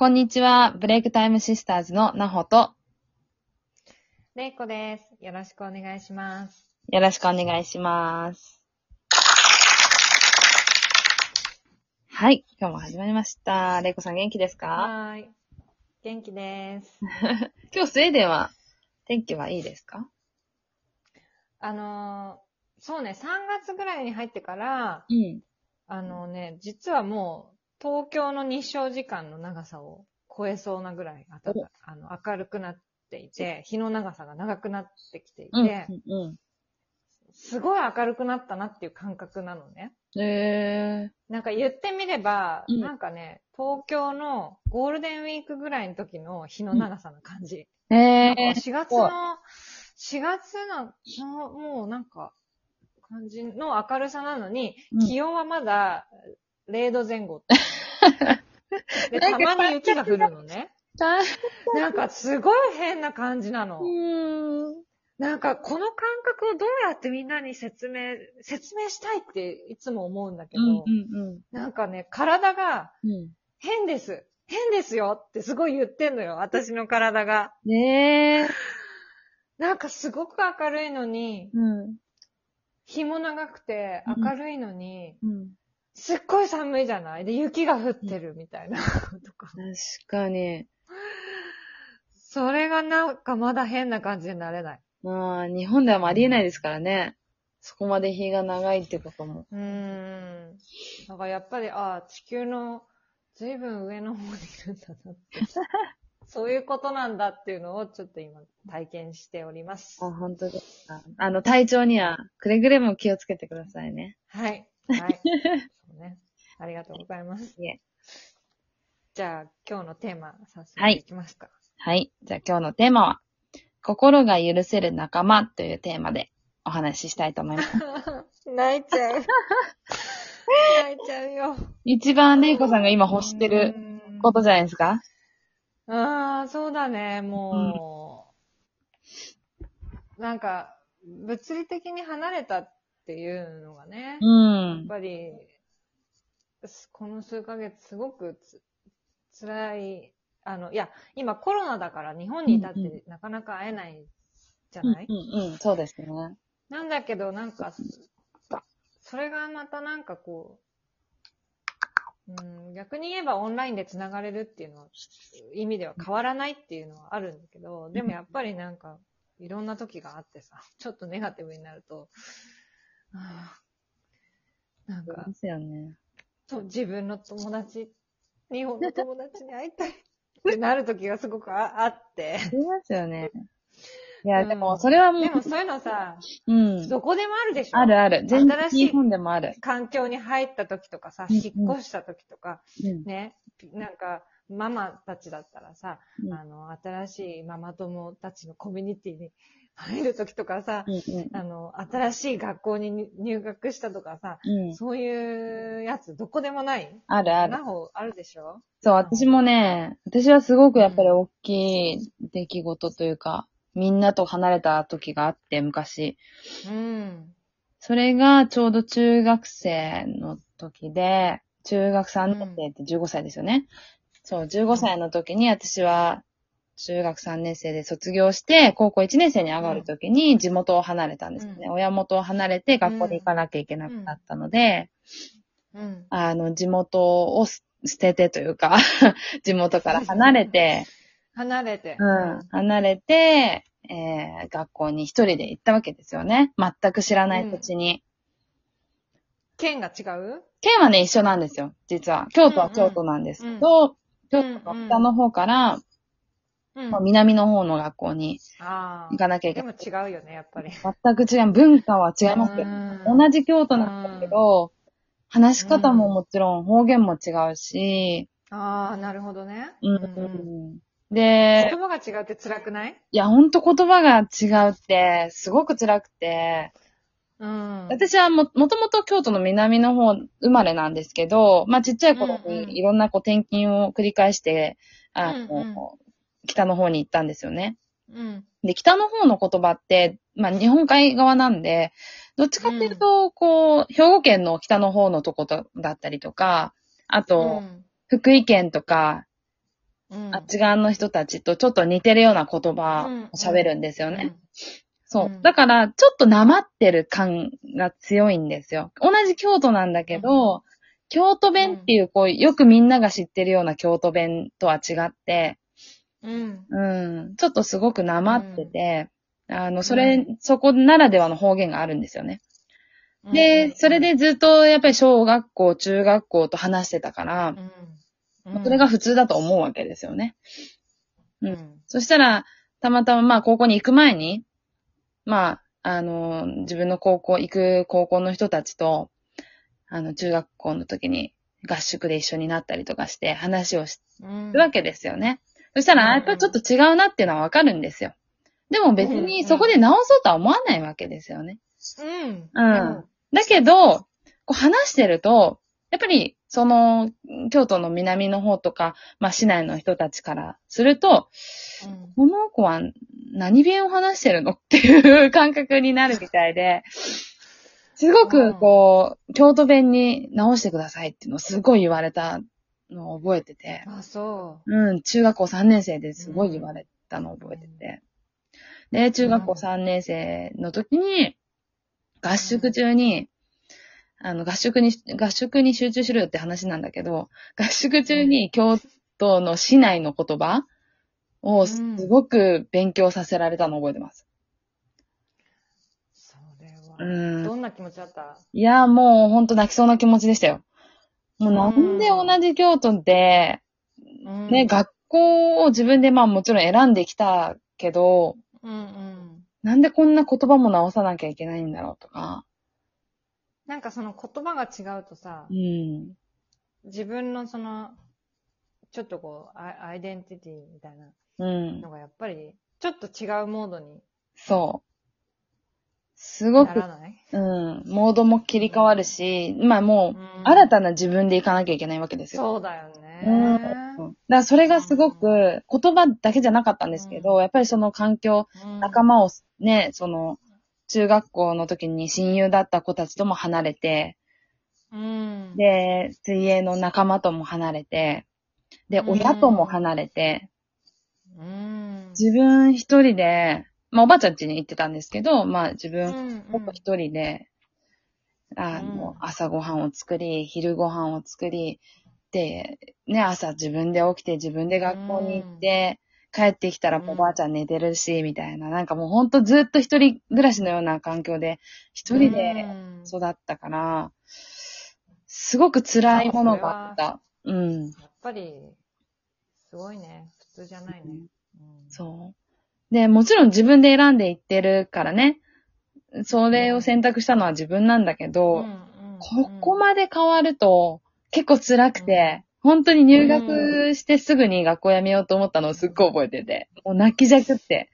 こんにちは、ブレイクタイムシスターズのなほと、れいこです。よろしくお願いします。よろしくお願いします。はい、今日も始まりました。れいこさん元気ですか？はーい。元気です。今日スウェーデンは天気はいいですか？あのーそうね、3月ぐらいに入ってから、うん。あのね、実はもう、東京の日照時間の長さを超えそうなぐらいあたおあの明るくなっていて、日の長さが長くなってきていて、うん。うん。すごい明るくなったなっていう感覚なのね。えなんか言ってみれば、うんなんかね、東京のゴールデンウィークぐらいの時の日の長さな感じ。ー、えー、4月の、4月の、のもうなんか、感じの明るさなのに、うん気温はまだ0度前後。で、たまに雪が降るのね。なんかすごい変な感じなの。なんかこの感覚をどうやってみんなに説明、説明したいっていつも思うんだけど、うんうんなんかね、体が変です。変ですよってすごい言ってんのよ、私の体が。ん。ねえ。なんかすごく明るいのに、うん。日も長くてうん明るいのに、うん。すっごい寒いじゃない？で、雪が降ってるみたいなとか。確かに。それがなんかまだ変な感じになれない。まあ、日本ではありえないですからね。そこまで日が長いってことも。うーん。だからやっぱり、ああ、地球の随分上の方にいるんだなって。そういうことなんだっていうのをちょっと今体験しております。あ、本当ですか。あの、体調にはくれぐれも気をつけてくださいね。はい。はい。そうね。ありがとうございます。いえじゃあ、今日のテーマ、早速はいいきますか。はい。じゃあ今日のテーマは、心が許せる仲間というテーマでお話ししたいと思います。泣いちゃう。泣いちゃうよ。一番レイコさんが今欲してることじゃないですか？ああ、そうだね、もう、なんか、物理的に離れたっていうのがね、うやっん。ぱり、すこの数ヶ月すごくつ辛い、あの、いや、今コロナだから日本にいたっうんうてなかなか会えないじゃうんない、うんうん。そうですね。なんだけど、なんか、それがまたなんかこう、うん、逆に言えばオンラインで繋がれるっていうのは、意味では変わらないっていうのはあるんだけど、でもやっぱりなんか、いろんな時があってさ、ちょっとネガティブになると、はあなんかで、すよね。自分の友達、日本の 友達に会いたいってなる時がすごくあ あって。ありますよね。いや、うんでも、それはもう、でもそういうのさ、うん。どこでもあるでしょあるある。全然新しい日本でもある。環境に入った時とかさ、引っ越した時とか、うん。ね、なんか、ママたちだったらさ、うんあの、新しいママ友たちのコミュニティに入る時とかさ、うんうんあの、新しい学校に入入学したとかさ、うん。そういうやつどこでもないあるあるな。方あるでしょ？そう、私もね、私はすごくやっぱり大きい出来事というか、みんなと離れた時があって、昔。うん。それがちょうど中学生の時で、中学3年生って15歳ですよね。そう、15歳の時に私は中学3年生で卒業して、高校1年生に上がる時に地元を離れたんですよね。う親元を離れて学校に行かなきゃいけなくなったので、うん。あの、地元をす捨ててというか、地元から離れて、離れて。うん、離れて、えー、学校に一人で行ったわけですよね。全く知らない土地に。県が違う？県はね、一緒なんですよ、実は。京都は京都なんですけど、京都の北の方から、うん。まあ南の方の学校にあ行かなきゃいけない。も違うよね、やっぱり。全く違う。文化は違います同じ京都なんだけど、話し方ももちろん方言も違うし、ああ、なるほどね。うん。で言、葉が違うって辛くない？いや、ほんと言葉が違うって、すごく辛くて、うん。私はも、もともと京都の南の方生まれなんですけど、まあちっちゃい頃にいろんなこう転勤を繰り返して、あの、うんうん北の方に行ったんですよね。うん。で、北の方の言葉って、まあ日本海側なんで、どっちかっていうと、こう、兵庫県の北の方のとことだったりとか、あと、うん福井県とか、うんあっち側の人たちとちょっと似てるような言葉を喋るんですよね。そうう。んだから、ちょっとなまってる感が強いんですよ。同じ京都なんだけど、京都弁っていう、こう、よくみんなが知ってるような京都弁とは違って、うん。うん、ちょっとすごくなまってて、あの、そうれ、そこならではの方言があるんですよね。うんで、それ、でずっとやっぱり小学校、中学校と話してたからそれが、普通だと思うわけですよね。ううんん。そしたら、たまたままあ高校に行く前に、まあ、あの、自分の高校、行く高校の人たちと、あの、中学校の時に合宿で一緒になったりとかして話をしうんてるわけですよね。そしたら、あやっぱりちょっと違うなっていうのはわかるんですよ。でも別にそこで直そうとは思わないわけですよね。うん。うんだけど、こう話してると、やっぱり、その、京都の南の方とか、まあ市内の人たちからすると、うんこの子は何弁を話してるのっていう感覚になるみたいで、すごくこう、京都弁に直してくださいっていうのをすごい言われたのを覚えてて、あ、そうん、中学校3年生ですごい言われたのを覚えてて。で、中学校3年生の時に、合宿中に、あの、合宿に、合宿に集中しろよって話なんだけど、合宿中に京都の市内の言葉をすごく勉強させられたのを覚えてます。う。それは。うんどんな気持ちだった？いや、もうほんと泣きそうな気持ちでしたよ。もうなんで同じ京都で、うんね、学校を自分でまあもちろん選んできたけど、うんうん。なんでこんな言葉も直さなきゃいけないんだろうとか。なんかその言葉が違うとさう、ん。自分のその、ちょっとこう、アアイデンティティみたいなうんの。がやっぱり、ちょっと違うモードにそう。すごくなら、ない？うん。モードも切り替わるし、まあもう、うん新たな自分でいかなきゃいけないわけですよ。そうだようん。ね。だからそれがすごく、言葉だけじゃなかったんですけど、やっぱりその環境、うん仲間をね、その、中学校の時に親友だった子たちとも離れて、うん。で、水泳の仲間とも離れて、で、うん親とも離れて、うん。自分一人で、まあおばあちゃん家に行ってたんですけど、まあ自う分、んほぼ一人で、あの、うん朝ごはんを作り、昼ごはんを作り、で、ね、朝自分で起きて自分で学校に行って、帰ってきたらうんおばあちゃん寝てるし、みたいな、なんかもうほんとずっと一人暮らしのような環境で、一人でうん育ったから、すごく辛いものがあった。うん。やっぱり、すごいね。普通じゃないね。うんそう。で、もちろん自分で選んでいってるからね、それを選択したのは自分なんだけど、うんうんここまで変わると結構辛くて、本当に入学してすぐに学校辞めようと思ったのをすっごい覚えてて、もう泣きじゃくって。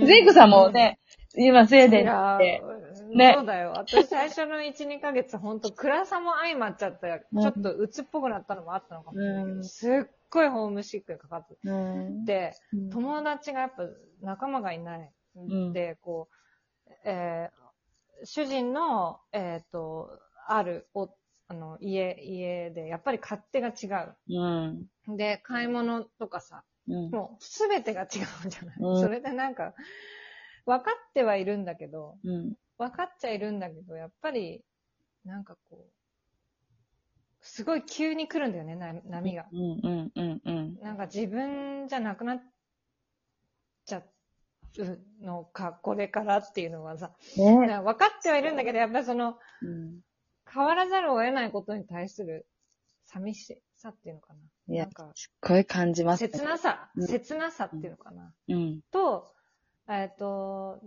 うん。ゼイコさんもね、今スウェーデンって、ーねそうだよ。私最初の1、2ヶ月、ほんと暗さも相まっちゃって、ちょっと鬱っぽくなったのもあったのかもしれないけど、うんすっごいホームシックにかかってうんて、うん友達がやっぱ仲間がいない。んで、こう、えー主人の、えっ、と、あるお、あの、家、家で、やっぱり勝手が違うん。う。で、買い物とかさ、うん。もうすべてが違うじゃない、うんそれでなんか、分かってはいるんだけど、うん。分かっちゃいるんだけど、やっぱり、なんかこう、すごい急に来るんだよね、な波が。うん。うん。うん。うん。なんか自分じゃなくなっちゃうのか、これからっていうのはさ、ね分かってはいるんだけど、やっぱりその、うん。変わらざるを得ないことに対する寂しさっていうのかな。いやなんか、すっごい感じます。切なさ、うん切なさっていうのかな。うん。と、えっ、と、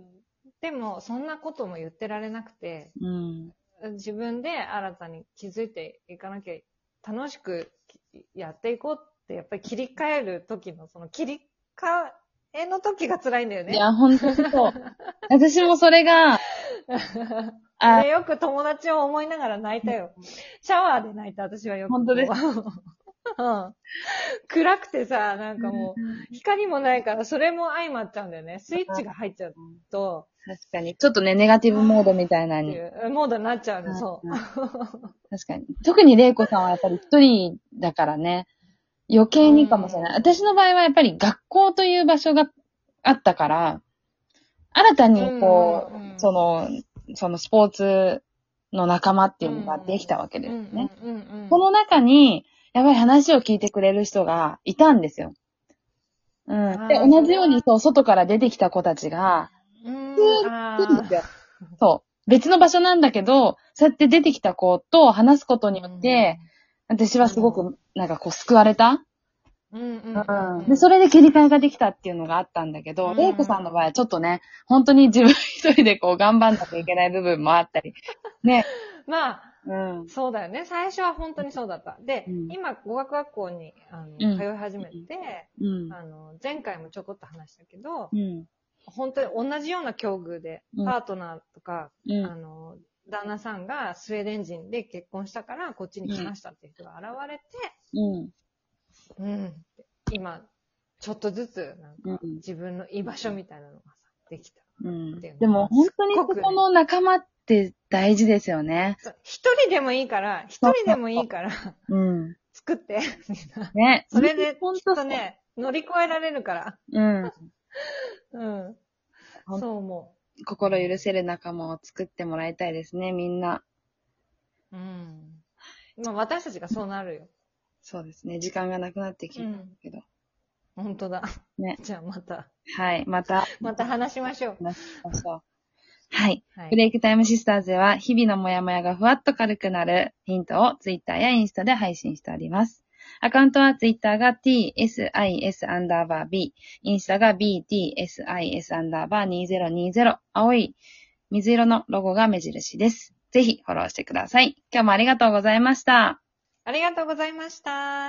でも、そんなことも言ってられなくて、うん。自分で新たに気づいていかなきゃ、楽しくやっていこうって、やっぱり切り替える時の、その切り替えの時が辛いんだよね。いや、本当にそう。私もそれが、あでよく友達を思いながら泣いたよ。シャワーで泣いた、私はよく。本当です うん。暗くてさ、なんかもう、光もないから、それも相まっちゃうんだよね。スイッチが入っちゃうと、確かに。ちょっとね、ネガティブモードみたいなに。モードになっちゃうの、そう。確かに。特に玲子さんはやっぱり一人だからね。余計にかもしれない。うん私の場合はやっぱり学校という場所があったから、新たにこう、うんうんうんその、そのスポーツの仲間っていうのができたわけですよね。うんうんうんうんこの中に、やっぱり話を聞いてくれる人がいたんですよ。うん。で、同じように、そう、外から出てきた子たちが、るんですよ。そう。別の場所なんだけど、そうやって出てきた子と話すことによって、私はすごく、なんかこう、救われた。うんうんうんうんで、それで切り替えができたっていうのがあったんだけど、うんレイコさんの場合はちょっとね、本当に自分一人でこう、頑張んなきゃいけない部分もあったり。ね。まあ、うん。そうだよね。最初は本当にそうだった。で、うん今、語学学校にあの、うん通い始めて、うん。あの、前回もちょこっと話したけど、うん。本当に同じような境遇で、うんパートナーとか、うん。あの、旦那さんがスウェーデン人で結婚したから、こっちに来ましたっていう人が現れて、うん。うん。今、ちょっとずつ、なんか、うん自分の居場所みたいなのがさ、できた。うんでも本当にここの仲間って大事ですよね。一人でもいいから、一人でもいいから、うん。作って、みんな。ね。それで、本当とね、乗り越えられるから。うん。うん。そう思心許せる仲間を作ってもらいたいですね、みんな。う。うん。まあ、私たちがそうなるよ。そうですね。時間がなくなってきたけど。本当だ。ね。じゃあまた、はい。またまた話しましょう。話しましょう。はい。はい。ブレイクタイムシスターズでは、日々のモヤモヤがふわっと軽くなるヒントをツイッターやインスタで配信しております。アカウントは Twitter が tsis アンダーバー b、インスタが btsis アンダーバー2020、青い水色のロゴが目印です。ぜひフォローしてください。今日もありがとうございました。ありがとうございました。